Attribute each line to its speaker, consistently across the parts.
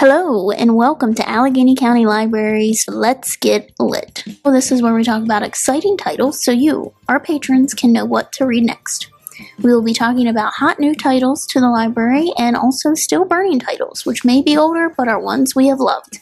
Speaker 1: Hello, and welcome to Allegheny County Libraries Let's Get Lit. Well, this is where we talk about exciting titles so you, our patrons, can know what to read next. We will be talking about hot new titles to the library and also still burning titles, which may be older but are ones we have loved.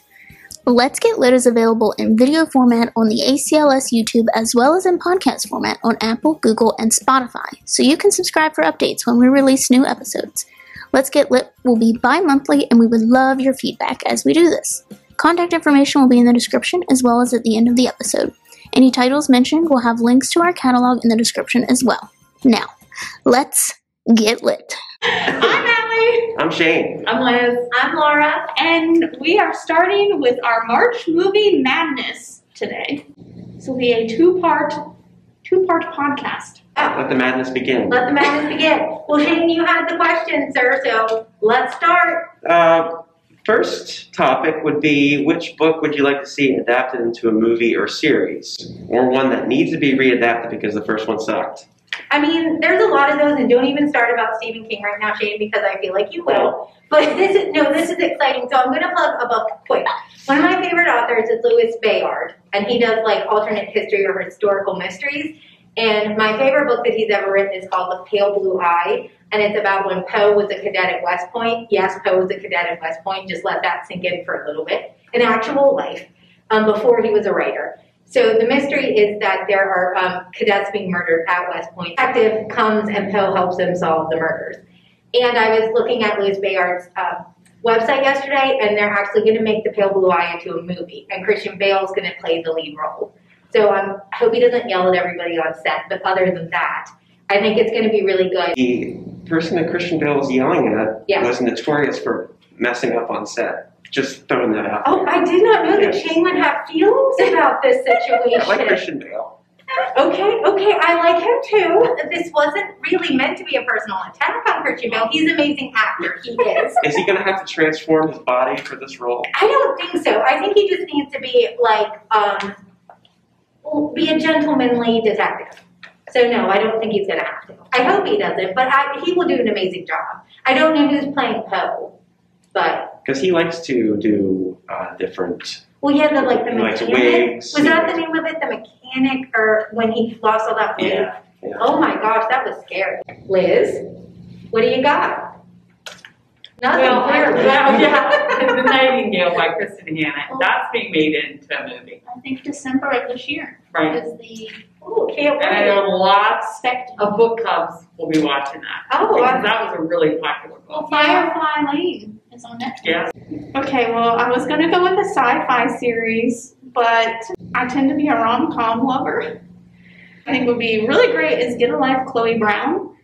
Speaker 1: Let's Get Lit is available in video format on the ACLS YouTube as well as in podcast format on Apple, Google, and Spotify, so you can subscribe for updates when we release new episodes. Let's Get Lit will be bi monthly, and we would love your feedback as we do this. Contact information will be in the description as well as at the end of the episode. Any titles mentioned will have links to our catalog in the description as well. Now, let's get lit.
Speaker 2: I'm
Speaker 3: Allie. I'm
Speaker 4: Shane. I'm Liz. I'm Laura. And we are starting with our March movie madness today. This will be a two part two part podcast.
Speaker 5: Let the madness begin.
Speaker 2: Let the madness begin. Well, Shane, you had the question, sir, so let's start.
Speaker 5: Uh, first topic would be which book would you like to see adapted into a movie or series, or one that needs to be readapted because the first one sucked?
Speaker 2: I mean, there's a lot of those, and don't even start about Stephen King right now, Shane, because I feel like you will. But this is no, this is exciting. So I'm going to plug a book quick. One of my favorite authors is Louis Bayard, and he does like alternate history or historical mysteries. And my favorite book that he's ever written is called The Pale Blue Eye, and it's about when Poe was a cadet at West Point. Yes, Poe was a cadet at West Point. Just let that sink in for a little bit. In actual life, um, before he was a writer. So the mystery is that there are um, cadets being murdered at West Point. Detective comes and Poe helps them solve the murders. And I was looking at Louis Bayard's uh, website yesterday, and they're actually going to make The Pale Blue Eye into a movie, and Christian Bale is going to play the lead role. So um, I hope he doesn't yell at everybody on set. But other than that, I think it's going to be really good.
Speaker 5: The person that Christian Bale was yelling at yeah. was notorious for messing up on set. Just throwing that out.
Speaker 2: Oh, there. I did not know that Shane would have feelings about this situation. I
Speaker 5: like Christian Bale.
Speaker 2: Okay, okay, I like him too. This wasn't really meant to be a personal attack on Christian Bale. He's an amazing actor. He is.
Speaker 5: is he going to have to transform his body for this role?
Speaker 2: I don't think so. I think he just needs to be like um, be a gentlemanly detective. So no, I don't think he's going to have to. I hope he doesn't, but I, he will do an amazing job. I don't know who's playing Poe, but because
Speaker 5: he likes to do uh, different.
Speaker 2: Well, yeah, the like the mechanic. Wigs, was that the name of it? The mechanic, or when he lost all that weight? Yeah, yeah. Oh my gosh, that was scary. Liz, what do you got?
Speaker 3: Nothing. Well, well yeah, The Nightingale by Kristin Hannah. Well, oh. That's being made into a movie.
Speaker 4: I think December of this year.
Speaker 3: Right. Is the oh, can't wait. And lots of book clubs will be watching that. Oh, because wow. that was a really popular
Speaker 4: book. Well, Firefly Lane is on Netflix. Yeah. Okay. Well, I was going to go with a sci-fi series, but I tend to be a rom-com lover. I think would be really great is Get a Life, Chloe Brown.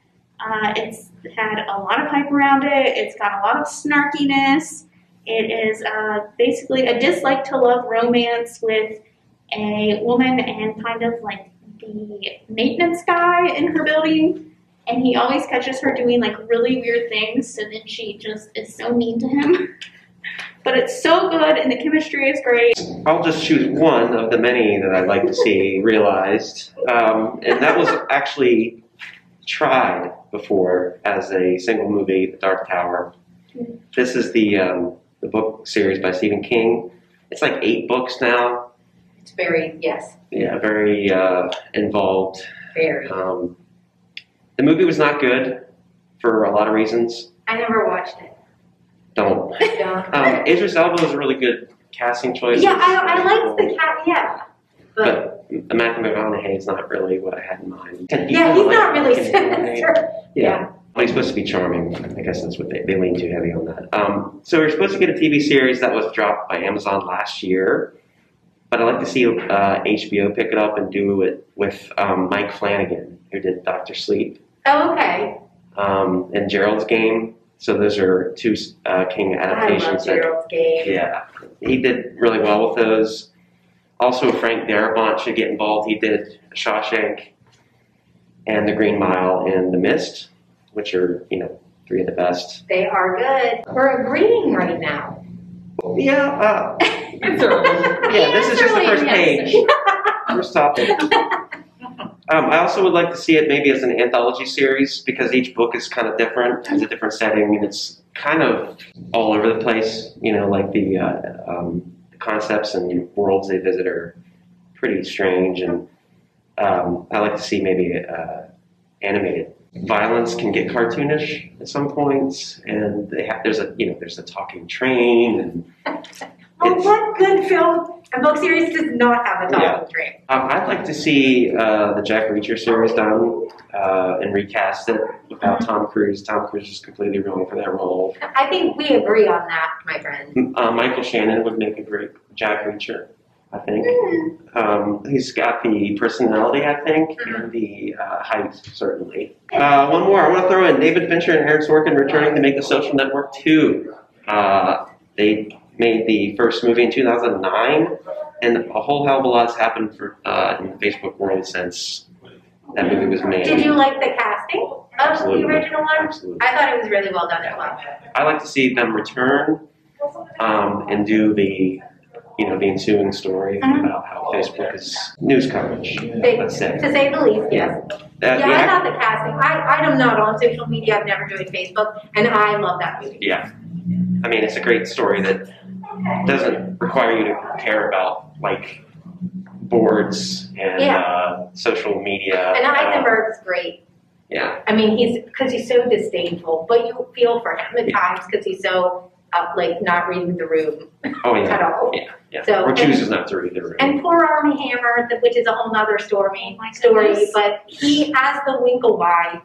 Speaker 4: Uh, it's had a lot of hype around it. It's got a lot of snarkiness. It is uh, basically a dislike to love romance with a woman and kind of like the maintenance guy in her building. And he always catches her doing like really weird things, so then she just is so mean to him. but it's so good and the chemistry is great.
Speaker 5: I'll just choose one of the many that I'd like to see realized. Um, and that was actually tried before as a single movie, The Dark Tower. This is the um, the book series by Stephen King. It's like eight books now.
Speaker 2: It's very yes.
Speaker 5: Yeah, very uh, involved. Very.
Speaker 2: Um,
Speaker 5: the movie was not good for a lot of reasons.
Speaker 2: I never watched it. Don't. Don't. um, Idris
Speaker 5: Elba was a really good casting choice.
Speaker 2: Yeah, I, I liked the cat.
Speaker 5: Yeah, but, but Matthew McConaughey is not really what I had in
Speaker 2: mind. yeah, he's like, not
Speaker 5: really sinister. Yeah. yeah. he's supposed to be charming. I guess that's what they, they lean too heavy on that. Um, so we're supposed to get a TV series that was dropped by Amazon last year, but I'd like to see uh, HBO pick it up and do it with um, Mike Flanagan, who did Doctor Sleep.
Speaker 2: Oh, okay.
Speaker 5: Um, and Gerald's Game. So those are two uh, King adaptations.
Speaker 2: I love Gerald's that, Game.
Speaker 5: Yeah, he did really well with those. Also, Frank Darabont should get involved. He did Shawshank and The Green Mile and The Mist, which are, you know, three of the best.
Speaker 2: They are good. We're agreeing right now.
Speaker 5: Yeah. Uh, yeah, this is just the first page. first topic. Um, I also would like to see it maybe as an anthology series because each book is kind of different, has a different setting, and it's kind of all over the place. You know, like the uh, um, concepts and worlds they visit are pretty strange, and um, I like to see maybe uh, animated. Violence can get cartoonish at some points, and have, there's a you know there's a talking train and
Speaker 2: what good film and book series does not have a Donald yeah. Drake?
Speaker 5: Um, I'd like to see uh, the Jack Reacher series done uh, and recast it without mm-hmm. Tom Cruise. Tom Cruise is completely wrong for that
Speaker 2: role. I think we agree on that, my friend. Mm, uh,
Speaker 5: Michael Shannon would make a great Jack Reacher. I think mm. um, he's got the personality, I think, and mm-hmm. the uh, height certainly. Uh, one more, I want to throw in David Fincher and Aaron Sorkin returning to make The Social Network two. Uh, they made the first movie in 2009, and a whole hell of a lot's happened for uh, in the Facebook world since that movie was made.
Speaker 2: Did you like the casting of
Speaker 5: Absolutely.
Speaker 2: the original
Speaker 5: one? Absolutely.
Speaker 2: I thought it was really well done as well. I
Speaker 5: like to see them return um, and do the you know the ensuing story mm-hmm. about how Facebook is news coverage. They, let's say
Speaker 2: to say the least, yes. That, yeah, yeah, I thought the casting. I I'm not on social media. I've never joined Facebook, and I love that movie.
Speaker 5: Yeah, I mean it's a great story that doesn't require you to care about like boards and yeah. uh, social media.
Speaker 2: And Eisenberg's um, great.
Speaker 5: Yeah. I
Speaker 2: mean, he's because he's so disdainful, but you feel for him at yeah. times because he's so like not reading the room
Speaker 5: oh, yeah. at all. Yeah, yeah. So, or chooses and, not to read the room.
Speaker 2: And poor Armie Hammer, which is a whole other story, oh story, but he has the eye.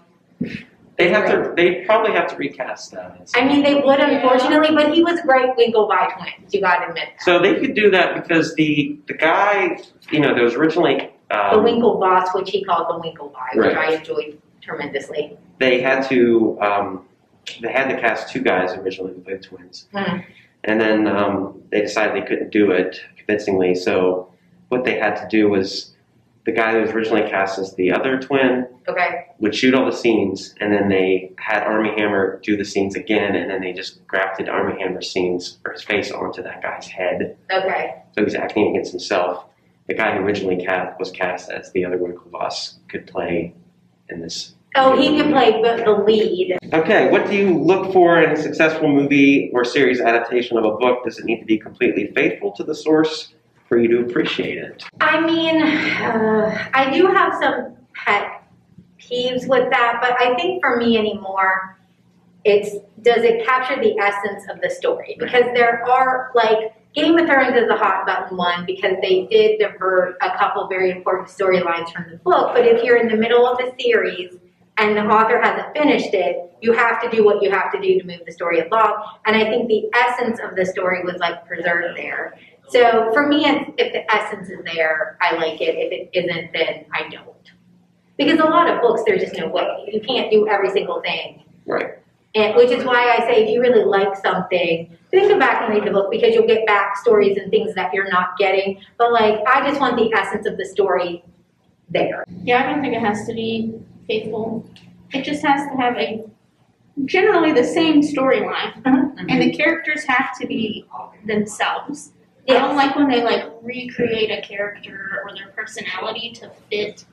Speaker 5: They have to. They probably have to recast that. I
Speaker 2: mean, they would unfortunately, but he was great Winklevi twins. You got to admit. That.
Speaker 5: So they could do that because the the guy, you know, there was originally um,
Speaker 2: the Winklevoss, which he called the Winklevi, right. which I enjoyed tremendously.
Speaker 5: They had to. Um, they had to cast two guys originally who played twins, hmm. and then um, they decided they couldn't do it convincingly. So what they had to do was the guy who was originally cast as the other twin
Speaker 2: okay.
Speaker 5: would shoot all the scenes, and then they had Armie Hammer do the scenes again, and then they just grafted Armie Hammer's scenes or his face onto that guy's head.
Speaker 2: Okay.
Speaker 5: So he's acting against himself. The guy who originally cast, was cast as the other one, Kavas,
Speaker 2: could play in this. Oh, he could play the
Speaker 5: lead. Okay, what do you look for in a successful movie or series adaptation of a book? Does it need to be completely faithful to the source? for you to appreciate it.
Speaker 2: I mean, uh, I do have some pet peeves with that, but I think for me anymore, it's does it capture the essence of the story? Because there are like Game of Thrones is a hot button one because they did divert a couple very important storylines from the book. But if you're in the middle of a series and the author hasn't finished it, you have to do what you have to do to move the story along. And I think the essence of the story was like preserved there. So for me, if, if the essence is there, I like it. If it isn't, then I don't. Because a lot of books, there's just no way. You can't do every single thing.
Speaker 5: Right.
Speaker 2: And, which is why I say if you really like something, think about back and read the book because you'll get backstories and things that you're not getting. But like, I just want the essence of the story there.
Speaker 4: Yeah, I don't think it has to be faithful. It just has to have a generally the same storyline, mm-hmm. and the characters have to be themselves. I don't like when they like recreate a character or their personality to fit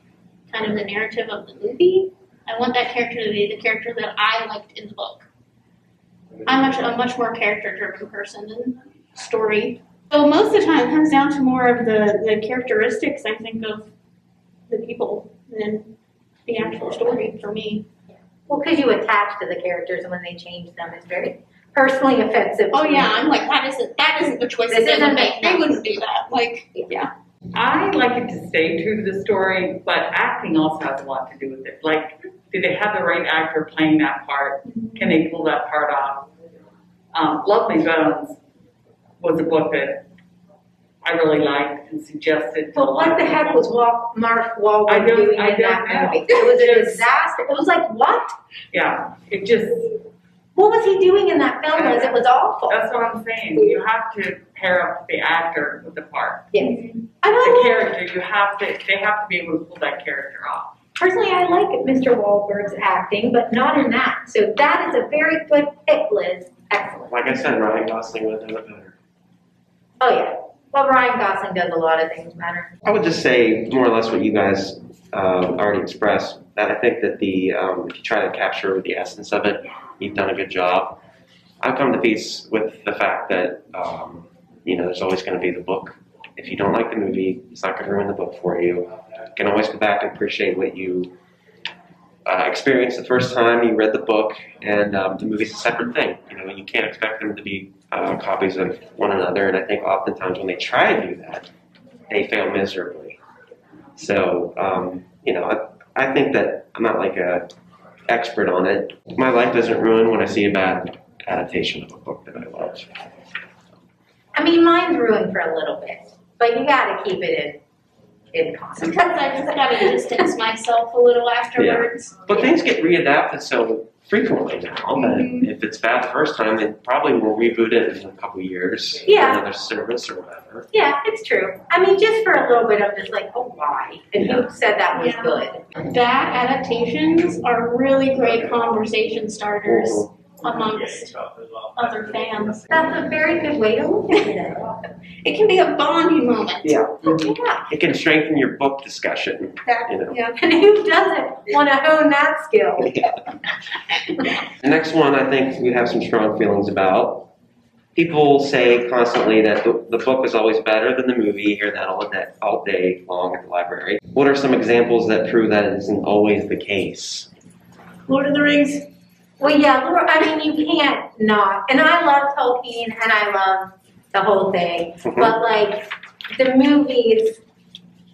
Speaker 4: kind of the narrative of the movie. I want that character to be the character that I liked in the book. I'm much, a much more character-driven person than story. So most of the time, it comes down to more of the, the characteristics I think of the people than the actual story for me.
Speaker 2: Well, because you attach to the characters, and when they change them, it's very personally offensive.
Speaker 4: Oh yeah, I'm like that isn't that isn't the choice they would make. They wouldn't do
Speaker 2: that. Like yeah.
Speaker 4: I
Speaker 3: like it to stay true to the story, but acting also has a lot to do with it. Like, do they have the right actor playing that part? Mm-hmm. Can they pull that part off? Um, Lovely Bones was a book that I really liked and suggested.
Speaker 2: But what the heck was Wal- Mark Wahlberg I don't, doing I in that know. movie? It was a disaster. It was like what?
Speaker 3: Yeah, it just
Speaker 2: what was he doing in that film? Was it was awful.
Speaker 3: That's what I'm saying. You have to pair up the actor with the part.
Speaker 2: Yes.
Speaker 3: I the character. You have to. They have to be able to pull that character off.
Speaker 2: Personally, I like Mr. Wahlberg's acting, but not in that. So that is a very good pick, Liz. Excellent.
Speaker 5: Like I said, Ryan Gosling would have done it better. Oh
Speaker 2: yeah. Well, Ryan Gosling does a lot of things better.
Speaker 5: I would just say more or less what you guys uh, already expressed. That I think that the um, if you try to capture the essence of it you've done a good job. I've come to peace with the fact that um, you know there's always going to be the book. If you don't like the movie, it's not going to ruin the book for you. You can always go back and appreciate what you uh, experienced the first time you read the book, and um, the movie's a separate thing. You know, you can't expect them to be uh, copies of one another. And I think oftentimes when they try to do that, they fail miserably. So um, you know, I, I think that I'm not like a expert on it. My life isn't ruined when I see a bad adaptation of a book that
Speaker 2: I
Speaker 5: love.
Speaker 2: I mean, mine's ruined for a little bit, but you got to keep it in. In context. Because I just got to distance myself a little afterwards. Yeah.
Speaker 5: But yeah. things get readapted so frequently now, but mm-hmm. if it's bad the first time, then probably we'll reboot it in a couple years.
Speaker 2: Yeah.
Speaker 5: Another service or whatever.
Speaker 2: Yeah, it's true. I mean, just for a little bit of just like, oh, why? And yeah. who said that was yeah. good?
Speaker 4: That adaptations are really great conversation starters amongst other fans. That's a very good way to look at it. It
Speaker 2: can be a bonding moment.
Speaker 5: Yeah. yeah. It can strengthen your book discussion. Exactly.
Speaker 2: You know. yeah. And who doesn't want to own that skill? Yeah.
Speaker 5: the next one I think we have some strong feelings about. People say constantly that the, the book is always better than the movie. You hear that all, day, all day long at the library. What are some examples that prove that isn't always the case?
Speaker 4: Lord of the Rings.
Speaker 2: Well, yeah, Laura, I mean, you can't not. And I love Tolkien and I love the whole thing. Mm-hmm. But, like, the movies,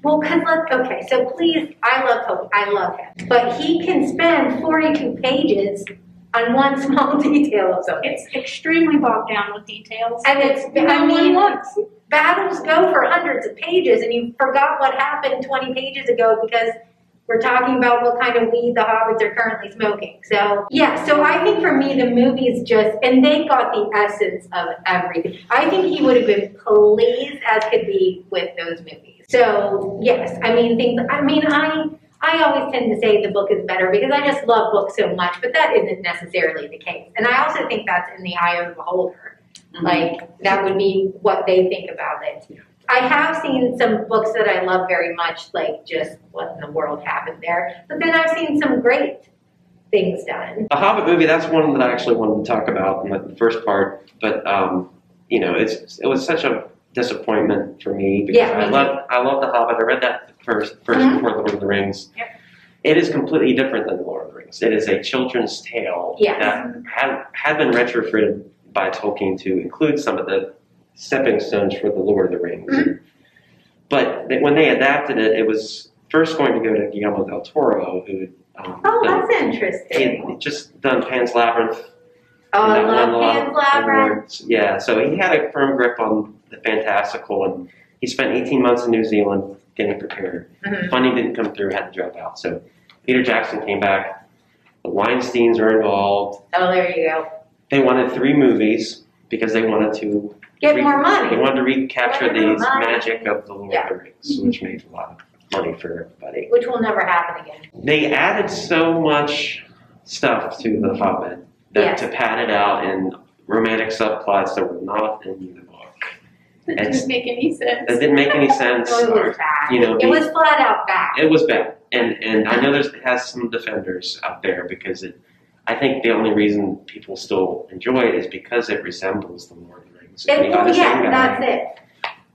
Speaker 2: well, because look, okay, so please, I love Tolkien, I love him. But he can spend 42 pages on one small detail of something. It's
Speaker 4: extremely bogged down with details.
Speaker 2: And it's, I mean, battles go for hundreds of pages and you forgot what happened 20 pages ago because we're talking about what kind of weed the hobbits are currently smoking. So, yeah, so I think for me, the movies just, and they got the essence of everything. I think he would have been pleased as could be with those movies. So, yes, I mean, things, I mean, I. I always tend to say the book is better because I just love books so much, but that isn't necessarily the case. And I also think that's in the eye of the beholder. Mm-hmm. Like, that would be what they think about it. I have seen some books that I love very much, like just what in the world happened there. But then I've seen some great things done.
Speaker 5: The Hobbit movie, that's one that I actually wanted to talk about in the first part. But, um, you know, it's it was such a disappointment for me because yeah, I love I love The Hobbit. I read that first, first mm-hmm. before Lord of the Rings.
Speaker 2: Yep.
Speaker 5: It is completely different than Lord of the Rings. It is a children's tale yes. that had, had been retrofitted by Tolkien to include some of the stepping stones for the Lord of the Rings. Mm-hmm. But they, when they adapted it, it was first going to go to Guillermo del Toro, who um,
Speaker 2: oh, done, that's interesting.
Speaker 5: He just done Pan's Labyrinth.
Speaker 2: Oh, I love Pan's Labyrinth. Awards.
Speaker 5: Yeah, so he had a firm grip on the fantastical, and he spent 18 months in New Zealand getting prepared. Mm-hmm. Funding didn't come through; had to drop out. So Peter Jackson came back. The Weinstein's are involved.
Speaker 2: Oh, there you go.
Speaker 5: They wanted three movies because they wanted to
Speaker 2: get re- more money.
Speaker 5: They wanted to recapture the magic of the Lord yeah. of the Rings, which made a lot of money for everybody.
Speaker 2: Which will never happen again.
Speaker 5: They added so much stuff to The Hobbit that yes. to pad it out in romantic subplots that were not in the book.
Speaker 4: That didn't make any sense.
Speaker 5: That didn't make any sense.
Speaker 2: it was bad. You know, it was flat out bad.
Speaker 5: It was bad, and and I know there's has some defenders out there because it I think the only reason people still enjoy it is because it resembles the Lord of the Rings.
Speaker 2: It, oh yeah, that's it.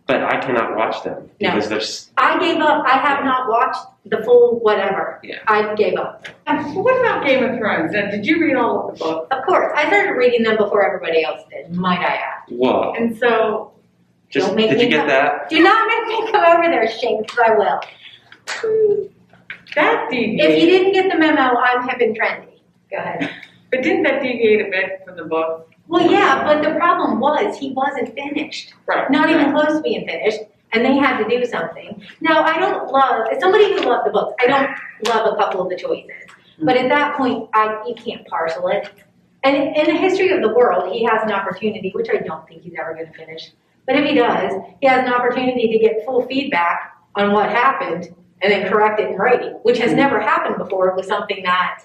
Speaker 5: But I cannot watch them no. there's.
Speaker 2: I gave up. I have not watched the full whatever. Yeah.
Speaker 5: I
Speaker 2: gave up.
Speaker 3: Um, what about Game of Thrones? Uh, did you read all of the books?
Speaker 2: Of course, I started reading them before everybody else did. Might I add?
Speaker 5: Whoa.
Speaker 3: And so.
Speaker 5: Just did you get that? Do not make
Speaker 2: me come over there, Shane, because I will.
Speaker 3: That
Speaker 2: If you didn't get the memo, I'm hip and trendy. Go ahead.
Speaker 3: But didn't that deviate a bit from the book?
Speaker 2: Well, yeah, but the problem was he wasn't finished. Right. Not even close to being finished, and they had to do something. Now, I don't love, as somebody who loved the books, I don't love a couple of the choices. But at that point, I, you can't parcel it. And in the history of the world, he has an opportunity, which I don't think he's ever going to finish. But if he does, he has an opportunity to get full feedback on what happened and then correct it in writing, which has mm-hmm. never happened before. with something that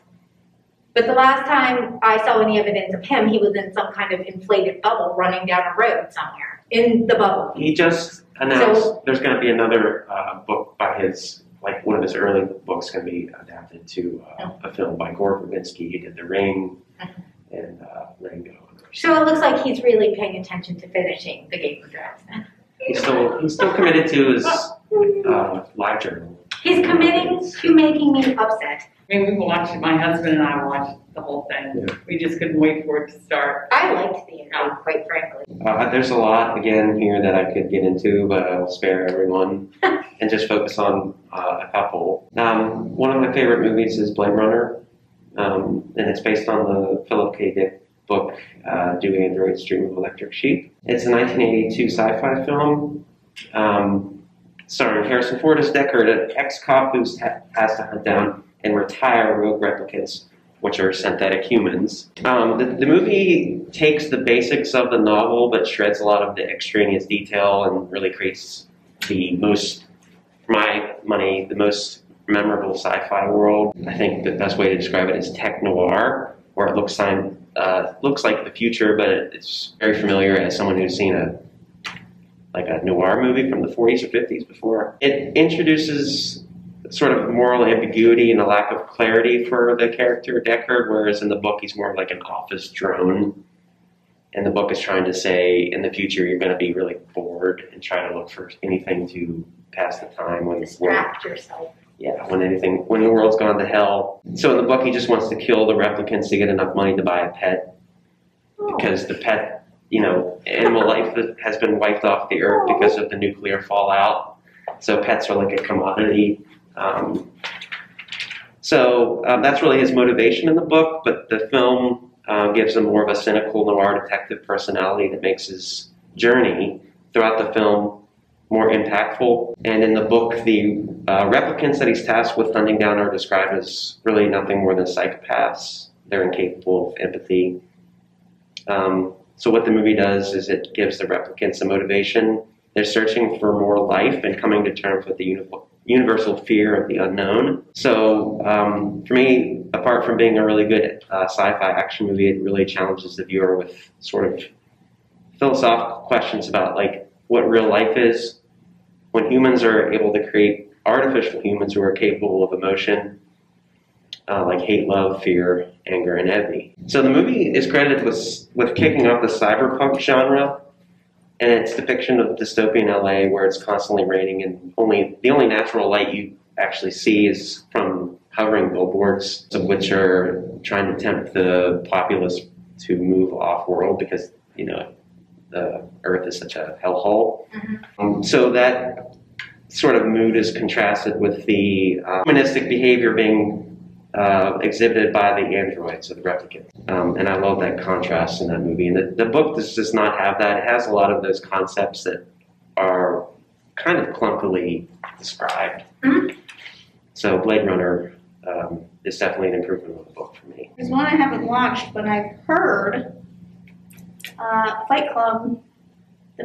Speaker 2: but the last time I saw any evidence of him, he was in some kind of inflated bubble running down a road somewhere in the bubble.
Speaker 5: He just announced so, there's going to be another uh, book by his, like one of his early books, going to be adapted to uh, oh. a film by Gore Verbinski. He did The Ring uh-huh. and uh, Rango.
Speaker 2: So it looks like he's really paying attention to finishing the Game of Thrones.
Speaker 5: he's still he's still committed to his oh, uh, live journal.
Speaker 2: He's committing to making me upset.
Speaker 3: I mean, we watched, my husband and I watched the whole thing. Yeah. We just couldn't wait for it to start.
Speaker 2: I liked the interview, quite frankly. Uh,
Speaker 5: there's a lot, again, here that I could get into, but I'll spare everyone and just focus on uh, a couple. Um, one of my favorite movies is Blade Runner, um, and it's based on the Philip K. Dick book, uh, Do Androids Dream of Electric Sheep? It's a 1982 sci fi film. Um, sorry, Harrison Ford is Deckard, an ex-cop who has to hunt down and retire rogue replicants, which are synthetic humans. Um, the, the, movie takes the basics of the novel, but shreds a lot of the extraneous detail and really creates the most, for my money, the most memorable sci-fi world. I think the best way to describe it is tech noir, where it looks, uh, looks like the future, but it's very familiar as someone who's seen a like a noir movie from the 40s or 50s before. It introduces sort of moral ambiguity and a lack of clarity for the character Deckard, whereas in the book he's more like an office drone. And the book is trying to say, in the future, you're going to be really bored and try to look for anything to pass the time when
Speaker 2: distract when, yourself.
Speaker 5: Yeah, when anything, when the world's gone to hell. So in the book, he just wants to kill the replicants to get enough money to buy a pet, oh. because the pet you know, animal life has been wiped off the earth because of the nuclear fallout. So pets are like a commodity. Um, so um, that's really his motivation in the book, but the film uh, gives him more of a cynical noir detective personality that makes his journey throughout the film more impactful. And in the book, the uh, replicants that he's tasked with hunting down are described as really nothing more than psychopaths. They're incapable of empathy. Um, so what the movie does is it gives the replicants a motivation. They're searching for more life and coming to terms with the universal fear of the unknown. So, um, for me, apart from being a really good uh, sci fi action movie, it really challenges the viewer with sort of philosophical questions about like what real life is. When humans are able to create artificial humans who are capable of emotion, uh, like hate, love, fear, anger, and envy. So the movie is credited with with kicking off the cyberpunk genre, and its depiction of dystopian LA where it's constantly raining and only the only natural light you actually see is from hovering billboards, some which are trying to tempt the populace to move off world because you know the Earth is such a hellhole. Mm-hmm. Um, so that sort of mood is contrasted with the uh, humanistic behavior being uh, exhibited by the androids or the replicants. Um, and I love that contrast in that movie. And the, the book does, does not have that. It has a lot of those concepts that are kind of clunkily described. Mm-hmm. So Blade Runner um, is definitely an improvement on the book for
Speaker 4: me. There's one I haven't watched, but I've heard uh, Fight Club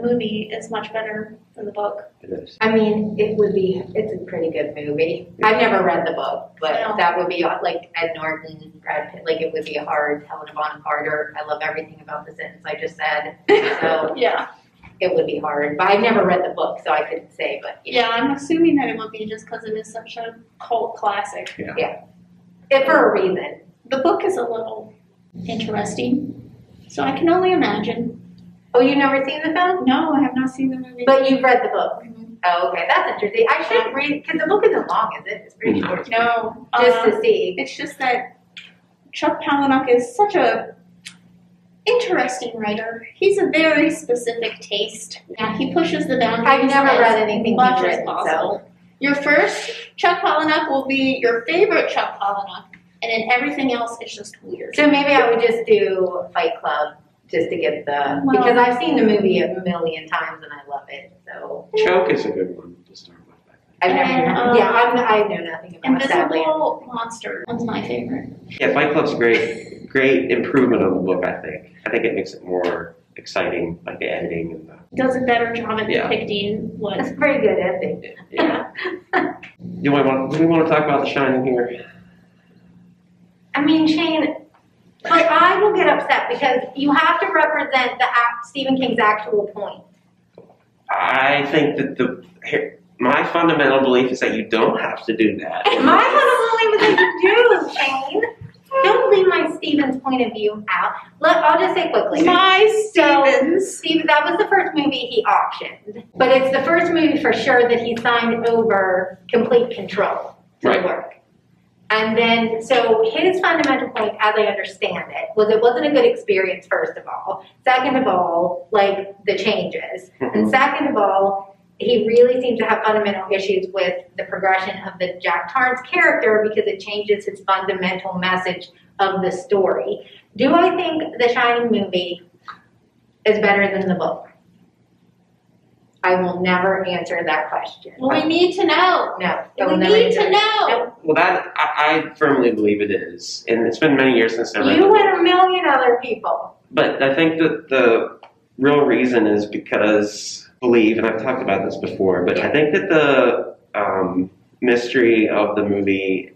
Speaker 4: the movie is much better than the book. It is.
Speaker 5: I
Speaker 2: mean, it would be. It's a pretty good movie. Yeah. I've never read the book, but that would be like Ed Norton, Brad Pitt. Like it would be hard. Helena Bonham Carter. I love everything about the sentence I just said.
Speaker 4: So yeah.
Speaker 2: It would be hard, but I've never read the book, so I couldn't say. But
Speaker 4: yeah, yeah I'm assuming that it would be just because it is such a cult classic.
Speaker 2: Yeah, yeah. It, for a reason.
Speaker 4: The book is a little interesting, so I can only imagine
Speaker 2: Oh, you've never seen the film?
Speaker 4: No, I have not seen the movie.
Speaker 2: But you've read the book. Mm-hmm. Oh, okay, that's interesting. I should read because the book isn't long, is it? It's pretty mm-hmm. short.
Speaker 4: No,
Speaker 2: just um, to see.
Speaker 4: It's just that Chuck Palahniuk is such a interesting writer. He's a very specific taste. Yeah, he pushes the boundaries. I've never read anything much written, as possible. So. Your first Chuck Palahniuk will be your favorite Chuck Palahniuk, and then everything else is just weird.
Speaker 2: So maybe I would just do Fight Club just to get the well, because I've seen the movie a million times and I love it. So choke is a good one
Speaker 5: to start with.
Speaker 2: I've never, and, um, yeah,
Speaker 4: I'm,
Speaker 2: i know nothing about Invisible
Speaker 4: sadly. Monster. One's my favorite.
Speaker 5: Yeah, Fight Club's great, great improvement on the book. I think. I think it makes it more exciting, like the editing and the
Speaker 4: does a better job at yeah. depicting what. That's
Speaker 2: very
Speaker 5: good editing. Yeah.
Speaker 2: do we
Speaker 5: want? Do we want to talk about The Shining here?
Speaker 2: I mean, Shane like I will get upset because you have to represent the act, Stephen King's actual point.
Speaker 5: I think that the here, my fundamental belief is that you don't have to do that.
Speaker 2: my fundamental belief is that you do, Shane. Don't leave my Stephen's point of view out. Let, I'll just say quickly.
Speaker 4: My
Speaker 2: Stevens.
Speaker 4: So,
Speaker 2: that was the first movie he auctioned, but it's the first movie for sure that he signed over complete control to right. the work. And then, so his fundamental point, as I understand it, was it wasn't a good experience, first of all. Second of all, like the changes. And mm-hmm. second of all, he really seems to have fundamental issues with the progression of the Jack Torrance character because it changes his fundamental message of the story. Do I think the Shining movie is better than the book? I will never answer that question.
Speaker 4: Well, we need to know.
Speaker 2: No,
Speaker 4: we need to know.
Speaker 5: Well, that I, I, firmly believe it is, and it's been many years since I read.
Speaker 2: You and a million other people.
Speaker 5: But I think that the real reason is because believe, and I've talked about this before, but I think that the um, mystery of the movie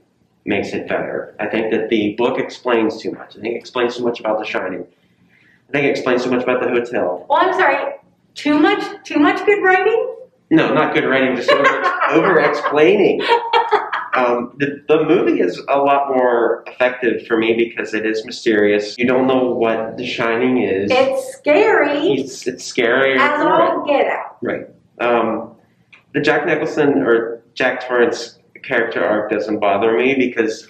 Speaker 5: makes it better. I think that the book explains too much. I think it explains too much about The Shining. I think it explains too much about the hotel.
Speaker 2: Well, I'm sorry. Too much, too much good writing.
Speaker 5: No, not good writing. Just over explaining. Um, the, the movie is a lot more effective for me because it is mysterious. You don't know what The Shining is.
Speaker 2: It's scary.
Speaker 5: It's, it's scary.
Speaker 2: As all get out.
Speaker 5: Right. Um, the Jack Nicholson or Jack Torrance character arc doesn't bother me because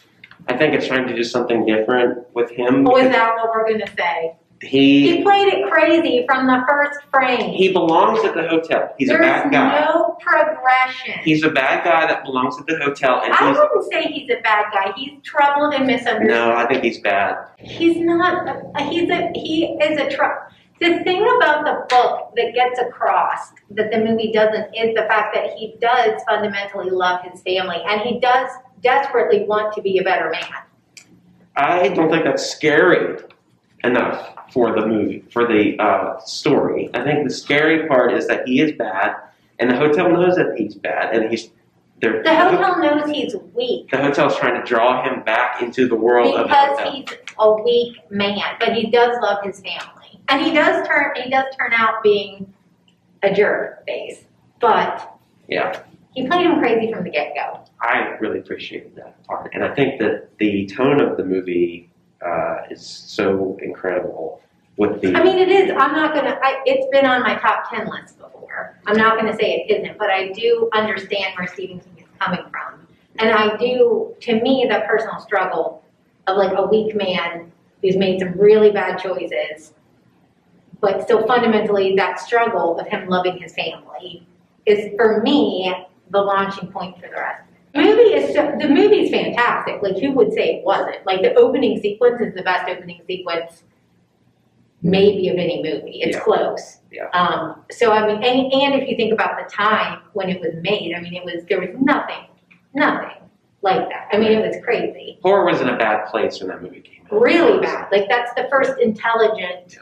Speaker 5: I think it's trying to do something different with him.
Speaker 2: Without what we're going to say?
Speaker 5: He,
Speaker 2: he played it crazy from the first frame.
Speaker 5: He belongs at the hotel. He's
Speaker 2: There's a bad
Speaker 5: guy.
Speaker 2: no progression.
Speaker 5: He's a bad guy that belongs at the hotel. And
Speaker 2: I wouldn't say he's a bad guy. He's troubled and misunderstood. No,
Speaker 5: I think he's bad.
Speaker 2: He's not. A, he's a. He is a trouble. The thing about the book that gets across that the movie doesn't is the fact that he does fundamentally love his family and he does desperately want to be a better man.
Speaker 5: I don't think that's scary enough for the movie, for the uh, story. I think the scary part is that he is bad, and the hotel knows that he's bad, and he's.
Speaker 2: The hotel knows he's weak.
Speaker 5: The hotel's trying to draw him back into the world
Speaker 2: because
Speaker 5: the he's
Speaker 2: a weak man, but he does love his family, and he does turn he does turn out being a jerk face, but
Speaker 5: yeah,
Speaker 2: he played him crazy from the get go.
Speaker 5: I really appreciated that part, and I think that the tone of the movie uh, is so incredible. With the,
Speaker 2: I mean, it is. I'm not gonna. I, it's been on my top ten list before. I'm not gonna say it isn't, but I do understand where Stephen King is coming from, and I do. To me, the personal struggle of like a weak man who's made some really bad choices, but still fundamentally that struggle of him loving his family is for me the launching point for the rest movie is so, the movie is fantastic. Like who would say it wasn't? Like the opening sequence is the best opening sequence maybe of any movie. It's yeah. close.
Speaker 5: Yeah.
Speaker 2: Um, so I mean, and, and if you think about the time when it was made, I mean, it was there was nothing, nothing like that. I mean, it was crazy.
Speaker 5: Horror was in a bad place when that movie came out.
Speaker 2: Really bad. Like that's the first intelligent. Yeah.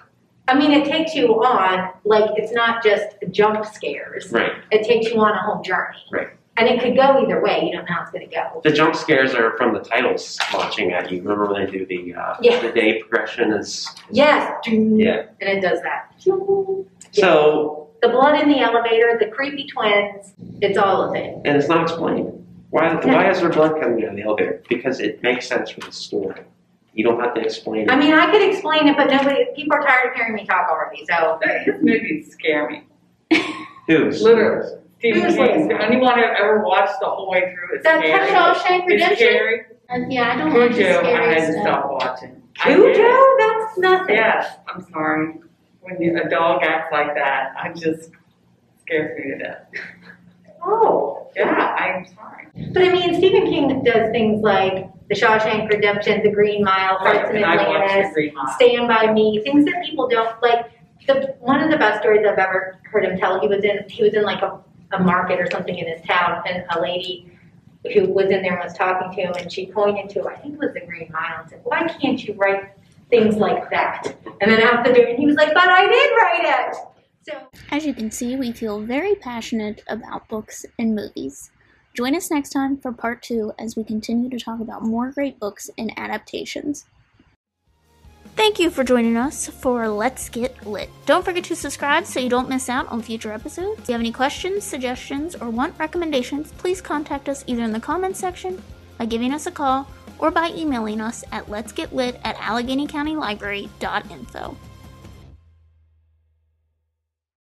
Speaker 2: I mean, it takes you on. Like it's not just jump scares.
Speaker 5: Right.
Speaker 2: It takes you on a whole journey.
Speaker 5: Right.
Speaker 2: And it could go either way. You don't know how it's going to go.
Speaker 5: The jump scares are from the titles launching at you. Remember when they do the uh, yeah. the day progression is.
Speaker 2: Yes. Yeah. And it does that. Yeah.
Speaker 5: So.
Speaker 2: The blood in the elevator, the creepy twins, it's all of it.
Speaker 5: And it's not explained. Why, no. why is there blood coming out of the elevator? Because it makes sense for the story. You don't have to explain it. I
Speaker 2: mean, I could explain it, but nobody, people are tired of hearing me talk already, so.
Speaker 3: His movies scare me.
Speaker 5: Who's?
Speaker 3: Literally. Stephen King. Seriously. Is anyone I've ever watched the whole way through? It's That scary.
Speaker 2: Shawshank Redemption? It's scary.
Speaker 3: Uh, yeah, I don't watch the I had to stop watching.
Speaker 4: I did.
Speaker 3: Cujo? That's
Speaker 2: nothing. Yeah,
Speaker 3: I'm sorry. When you- a dog acts like that, I just for you to death.
Speaker 2: Oh,
Speaker 3: Yeah, I'm sorry.
Speaker 2: but I mean, Stephen King does things like The Shawshank Redemption, The Green Mile, Hearts in And I watched The Green Mile. Stand by Me, things that people don't like. The one of the best stories I've ever heard him tell. He was in he was in like a a market or something in his town, and a lady who was in there was talking to him, and she pointed to, I think it was the Green Mile, and said, "Why can't you write things like that?" And then after doing, he was like, "But I did write it."
Speaker 1: So, as you can see, we feel very passionate about books and movies. Join us next time for part two as we continue to talk about more great books and adaptations. Thank you for joining us for Let's Get Lit. Don't forget to subscribe so you don't miss out on future episodes. If you have any questions, suggestions, or want recommendations, please contact us either in the comments section, by giving us a call, or by emailing us at let'sgetlit at alleghenycountylibrary.info.